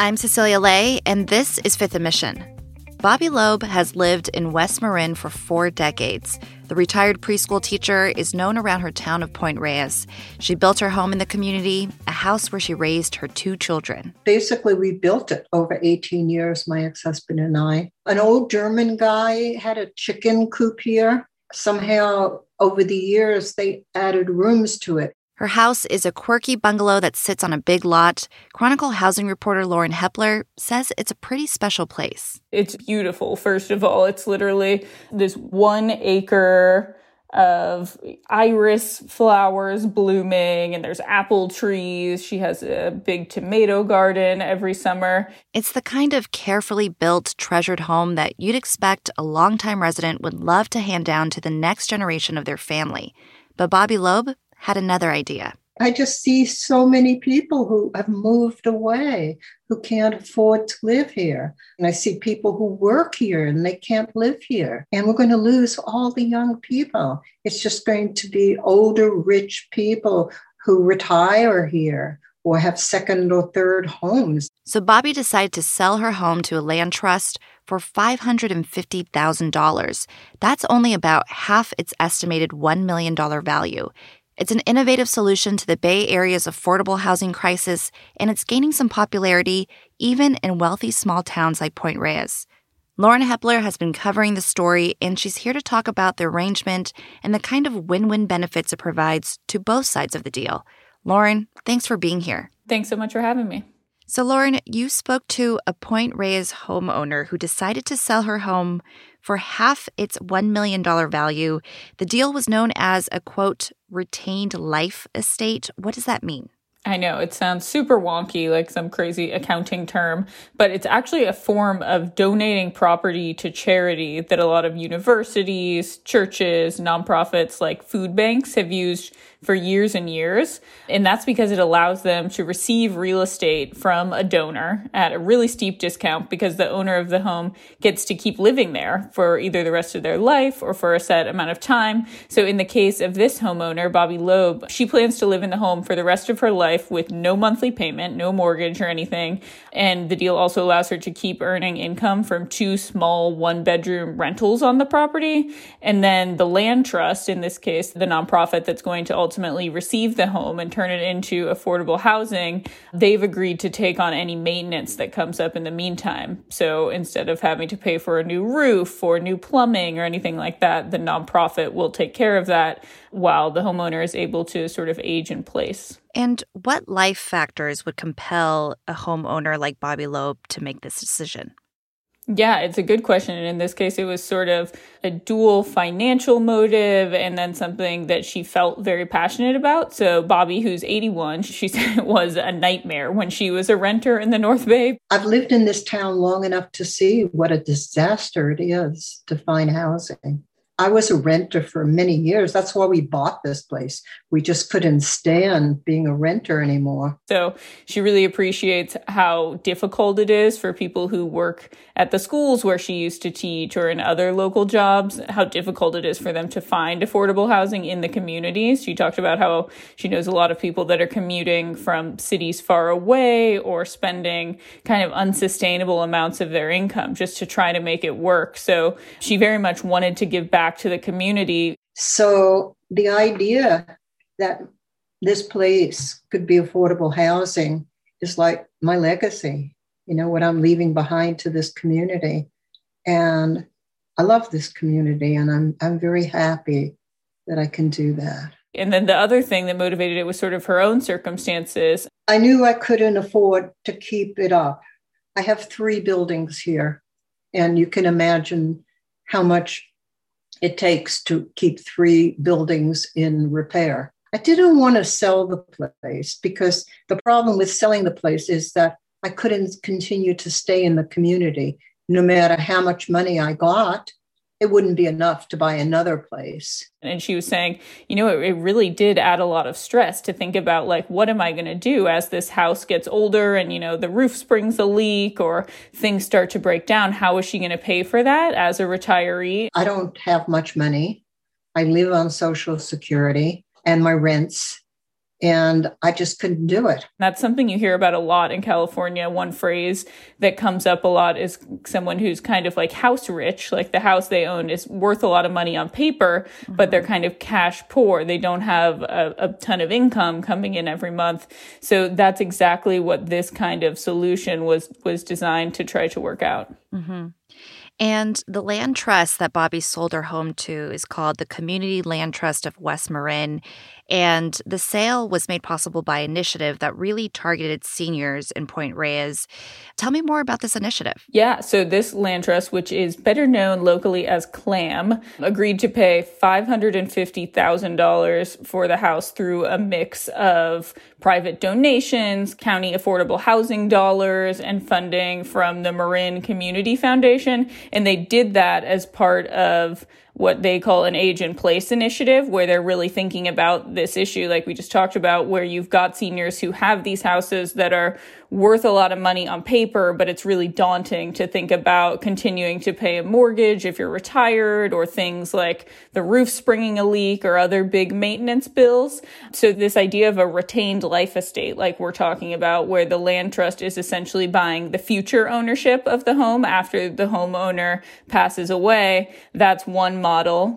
I'm Cecilia Lei, and this is Fifth & Mission. Bobby Loeb has lived in West Marin for four decades. The retired preschool teacher is known around her town of Point Reyes. She built her home in the community, a house where she raised her two children. Basically, we built it over 18 years, my ex husband and I. An old German guy had a chicken coop here. Somehow, over the years, they added rooms to it. Her house is a quirky bungalow that sits on a big lot. Chronicle housing reporter Lauren Hepler says it's a pretty special place. It's beautiful, first of all. It's literally this one acre of iris flowers blooming and there's apple trees. She has a big tomato garden every summer. It's the kind of carefully built, treasured home that you'd expect a longtime resident would love to hand down to the next generation of their family. But Bobby Loeb had another idea. I just see so many people who have moved away who can't afford to live here. And I see people who work here and they can't live here. And we're going to lose all the young people. It's just going to be older, rich people who retire here or have second or third homes. So Bobby decided to sell her home to a land trust for $550,000. That's only about half its estimated $1 million value. It's an innovative solution to the Bay Area's affordable housing crisis, and it's gaining some popularity even in wealthy small towns like Point Reyes. Lauren Hepler has been covering the story, and she's here to talk about the arrangement and the kind of win win benefits it provides to both sides of the deal. Lauren, thanks for being here. Thanks so much for having me. So, Lauren, you spoke to a Point Reyes homeowner who decided to sell her home for half its $1 million value. The deal was known as a quote, retained life estate. What does that mean? I know it sounds super wonky, like some crazy accounting term, but it's actually a form of donating property to charity that a lot of universities, churches, nonprofits like food banks have used for years and years. And that's because it allows them to receive real estate from a donor at a really steep discount because the owner of the home gets to keep living there for either the rest of their life or for a set amount of time. So in the case of this homeowner, Bobby Loeb, she plans to live in the home for the rest of her life with no monthly payment, no mortgage or anything. And the deal also allows her to keep earning income from two small one bedroom rentals on the property. And then the land trust, in this case, the nonprofit that's going to ultimately receive the home and turn it into affordable housing, they've agreed to take on any maintenance that comes up in the meantime. So instead of having to pay for a new roof or new plumbing or anything like that, the nonprofit will take care of that while the homeowner is able to sort of age in place. And what life factors would compel a homeowner like Bobby Loeb to make this decision? Yeah, it's a good question. And in this case, it was sort of a dual financial motive and then something that she felt very passionate about. So, Bobby, who's 81, she said it was a nightmare when she was a renter in the North Bay. I've lived in this town long enough to see what a disaster it is to find housing. I was a renter for many years. That's why we bought this place. We just couldn't stand being a renter anymore. So she really appreciates how difficult it is for people who work at the schools where she used to teach or in other local jobs, how difficult it is for them to find affordable housing in the communities. She talked about how she knows a lot of people that are commuting from cities far away or spending kind of unsustainable amounts of their income just to try to make it work. So she very much wanted to give back to the community. So the idea that this place could be affordable housing is like my legacy, you know, what I'm leaving behind to this community. And I love this community and I'm I'm very happy that I can do that. And then the other thing that motivated it was sort of her own circumstances. I knew I couldn't afford to keep it up. I have three buildings here, and you can imagine how much it takes to keep three buildings in repair. I didn't want to sell the place because the problem with selling the place is that I couldn't continue to stay in the community. No matter how much money I got, it wouldn't be enough to buy another place. And she was saying, you know, it, it really did add a lot of stress to think about, like, what am I going to do as this house gets older and, you know, the roof springs a leak or things start to break down? How is she going to pay for that as a retiree? I don't have much money. I live on Social Security and my rents and I just couldn't do it. That's something you hear about a lot in California. One phrase that comes up a lot is someone who's kind of like house rich, like the house they own is worth a lot of money on paper, mm-hmm. but they're kind of cash poor. They don't have a, a, ton of income coming in every month. So that's exactly what this kind of solution was was designed to try to work out. Mm-hmm. And the land trust that Bobby sold her home to is called the Community Land Trust of West Marin. And the sale was made possible by initiative that really targeted seniors in Point Reyes. Tell me more about this initiative. Yeah, so this land trust, which is better known locally as CLAM, agreed to pay $550,000 for the house through a mix of private donations, county affordable housing dollars, and funding from the Marin Community Foundation. And they did that as part of what they call an age in place initiative, where they're really thinking about this issue, like we just talked about, where you've got seniors who have these houses that are worth a lot of money on paper, but it's really daunting to think about continuing to pay a mortgage if you're retired or things like the roof springing a leak or other big maintenance bills. So this idea of a retained life estate, like we're talking about, where the land trust is essentially buying the future ownership of the home after the homeowner passes away. That's one model,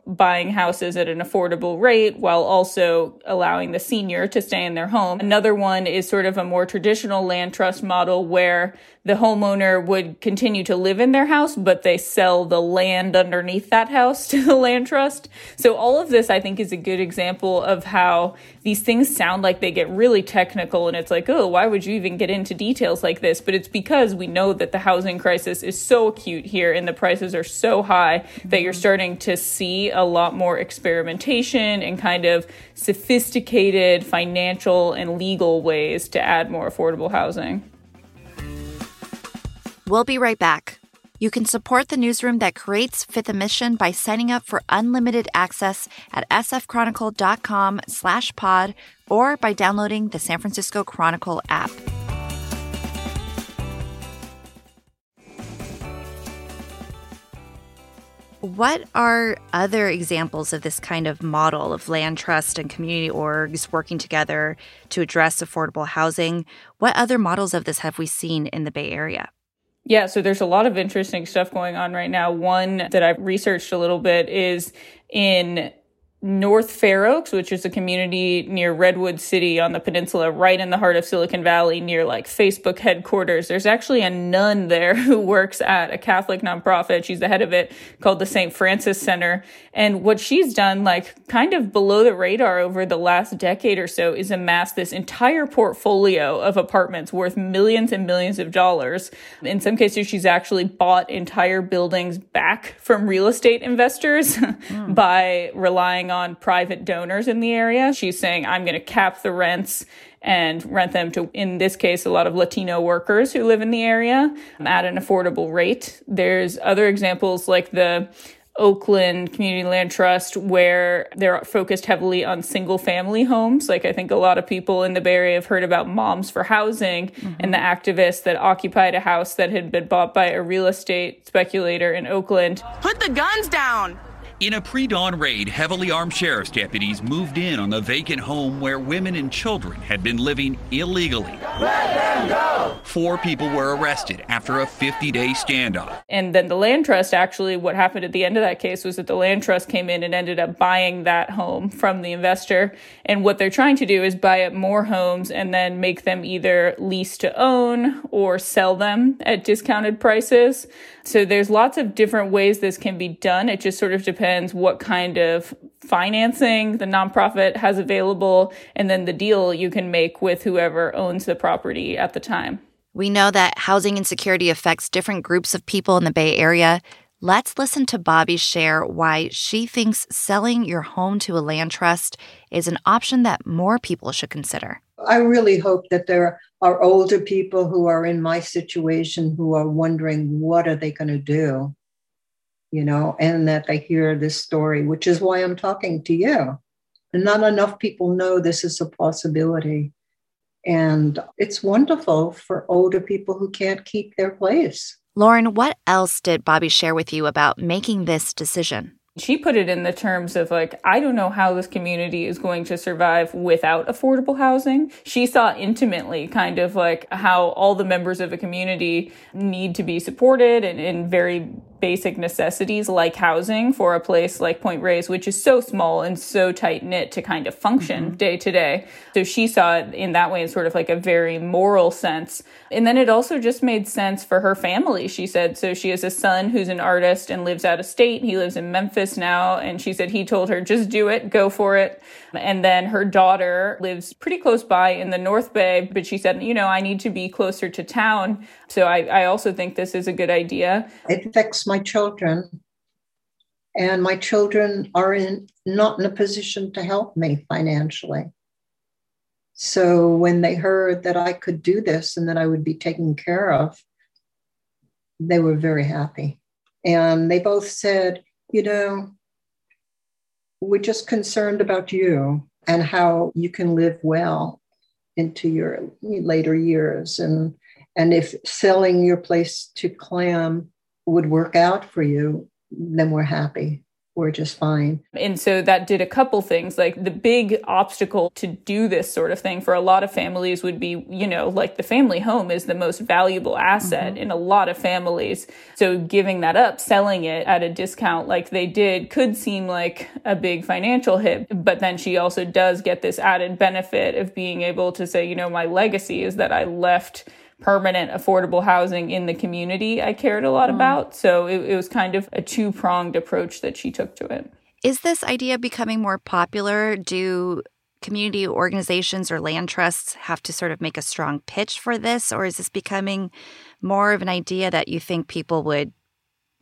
buying houses at an affordable rate while also allowing the senior to stay in their home. Another one is sort of a more traditional land trust model where the homeowner would continue to live in their house, but they sell the land underneath that house to the land trust. So all of this, I think, is a good example of how these things sound like they get really technical and it's like, oh, why would you even get into details like this? But it's because we know that the housing crisis is so acute here and the prices are so high that you're mm-hmm. starting to see a lot more experimentation and kind of sophisticated financial and legal ways to add more affordable housing. We'll be right back. You can support the newsroom that creates Fifth & Mission by signing up for unlimited access at sfchronicle.com slash pod or by downloading the San Francisco Chronicle app. What are other examples of this kind of model of land trust and community orgs working together to address affordable housing? What other models of this have we seen in the Bay Area? Yeah, so there's a lot of interesting stuff going on right now. One that I've researched a little bit is in North Fair Oaks, which is a community near Redwood City on the peninsula, right in the heart of Silicon Valley, near like Facebook headquarters. There's actually a nun there who works at a Catholic nonprofit. She's the head of it called the St. Francis Center. And what she's done, like kind of below the radar over the last decade or so, is amass this entire portfolio of apartments worth millions and millions of dollars. In some cases, she's actually bought entire buildings back from real estate investors mm. by relying on private donors in the area. She's saying, I'm going to cap the rents and rent them to, in this case, a lot of Latino workers who live in the area at an affordable rate. There's other examples like the Oakland Community Land Trust, where they're focused heavily on single family homes. Like, I think a lot of people in the Bay Area have heard about Moms for Housing mm-hmm. and the activists that occupied a house that had been bought by a real estate speculator in Oakland. Put the guns down! In a pre dawn raid, heavily armed sheriff's deputies moved in on the vacant home where women and children had been living illegally. Let them go! Four people were arrested after a 50 day standoff. And then the land trust actually, what happened at the end of that case was that the land trust came in and ended up buying that home from the investor. And what they're trying to do is buy up more homes and then make them either lease to own or sell them at discounted prices. So there's lots of different ways this can be done. It just sort of depends what kind of financing the nonprofit has available and then the deal you can make with whoever owns the property at the time. We know that housing insecurity affects different groups of people in the Bay Area. Let's listen to Bobby share why she thinks selling your home to a land trust is an option that more people should consider. I really hope that there are older people who are in my situation who are wondering what are they going to do? You know and that they hear this story which is why i'm talking to you. And not enough people know this is a possibility. And it's wonderful for older people who can't keep their place. Lauren what else did Bobby share with you about making this decision She put it in the terms of like, I don't know how this community is going to survive without affordable housing. She saw intimately kind of like how all the members of a community need to be supported and in very basic necessities like housing for a place like Point Reyes, which is so small and so tight knit to kind of function mm-hmm. day to day. So she saw it in that way in sort of like a very moral sense. And then it also just made sense for her family, she said. So she has a son who's an artist and lives out of state. He lives in Memphis now. And she said he told her, just do it, go for it. And then her daughter lives pretty close by in the North Bay, but she said, you know, I need to be closer to town. So I, I also think this is a good idea. It affects my children. And my children are in not in a position to help me financially. So when they heard that I could do this and that I would be taken care of, they were very happy. And they both said, you know, we're just concerned about you and how you can live well into your later years and and if selling your place to CLAM would work out for you then we're happy we're just fine. And so that did a couple things. Like the big obstacle to do this sort of thing for a lot of families would be, you know, like the family home is the most valuable asset mm-hmm. in a lot of families. So giving that up, selling it at a discount like they did could seem like a big financial hit. But then she also does get this added benefit of being able to say, you know, my legacy is that I left permanent affordable housing in the community I cared a lot mm. about. So it, it was kind of a two pronged approach that she took to it. Is this idea becoming more popular? Do community organizations or land trusts have to sort of make a strong pitch for this or is this becoming more of an idea that you think people would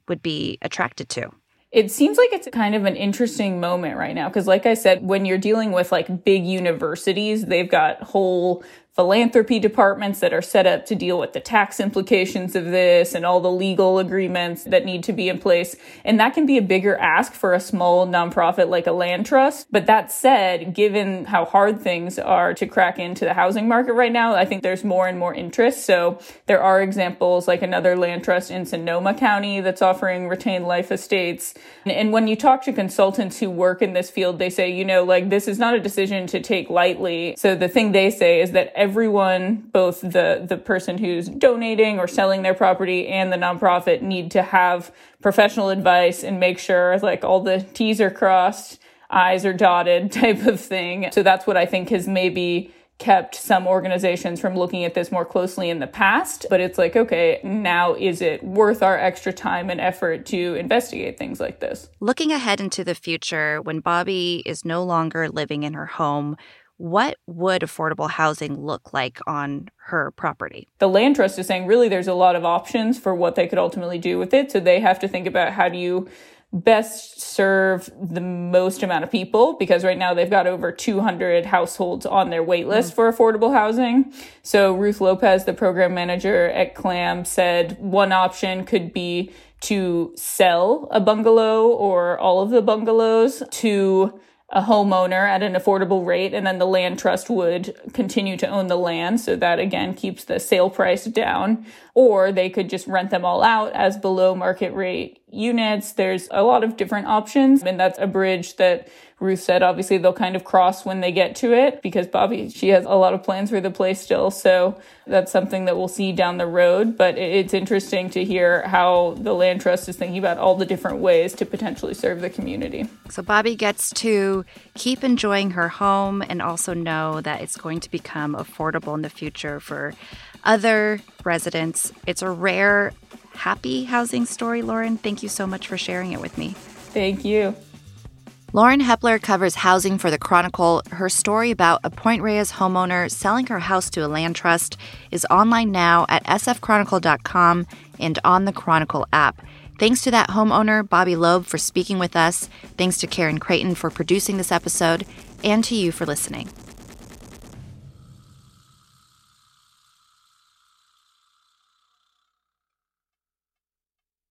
would be attracted to? It seems like it's kind of an interesting moment right now because like I said when you're dealing with like big universities they've got whole philanthropy departments that are set up to deal with the tax implications of this and all the legal agreements that need to be in place. And that can be a bigger ask for a small nonprofit like a land trust. But that said, given how hard things are to crack into the housing market right now, I think there's more and more interest. So there are examples like another land trust in Sonoma County that's offering retained life estates. And when you talk to consultants who work in this field, they say, you know, like this is not a decision to take lightly. So the thing they say is that everyone, both the, the person who's donating or selling their property and the nonprofit need to have professional advice and make sure like all the T's are crossed, I's are dotted type of thing. So that's what I think has maybe kept some organizations from looking at this more closely in the past. But it's like, okay, now is it worth our extra time and effort to investigate things like this? Looking ahead into the future, when Bobby is no longer living in her home, what would affordable housing look like on her property? The land trust is saying really there's a lot of options for what they could ultimately do with it. So they have to think about how do you best serve the most amount of people because right now they've got over 200 households on their wait list mm. for affordable housing. So Ruth Lopez, the program manager at CLAM, said one option could be to sell a bungalow or all of the bungalows to a homeowner at an affordable rate, and then the land trust would continue to own the land. So that again keeps the sale price down. Or they could just rent them all out as below market rate units. There's a lot of different options, and that's a bridge that Ruth said obviously they'll kind of cross when they get to it because Bobby, she has a lot of plans for the place still. So that's something that we'll see down the road. But it's interesting to hear how the land trust is thinking about all the different ways to potentially serve the community. So Bobby gets to keep enjoying her home and also know that it's going to become affordable in the future for other residents. It's a rare, happy housing story, Lauren. Thank you so much for sharing it with me. Thank you. Lauren Hepler covers housing for the Chronicle. Her story about a Point Reyes homeowner selling her house to a land trust is online now at sfchronicle.com and on the Chronicle app. Thanks to that homeowner, Bobby Loeb, for speaking with us. Thanks to Karen Creighton for producing this episode, and to you for listening.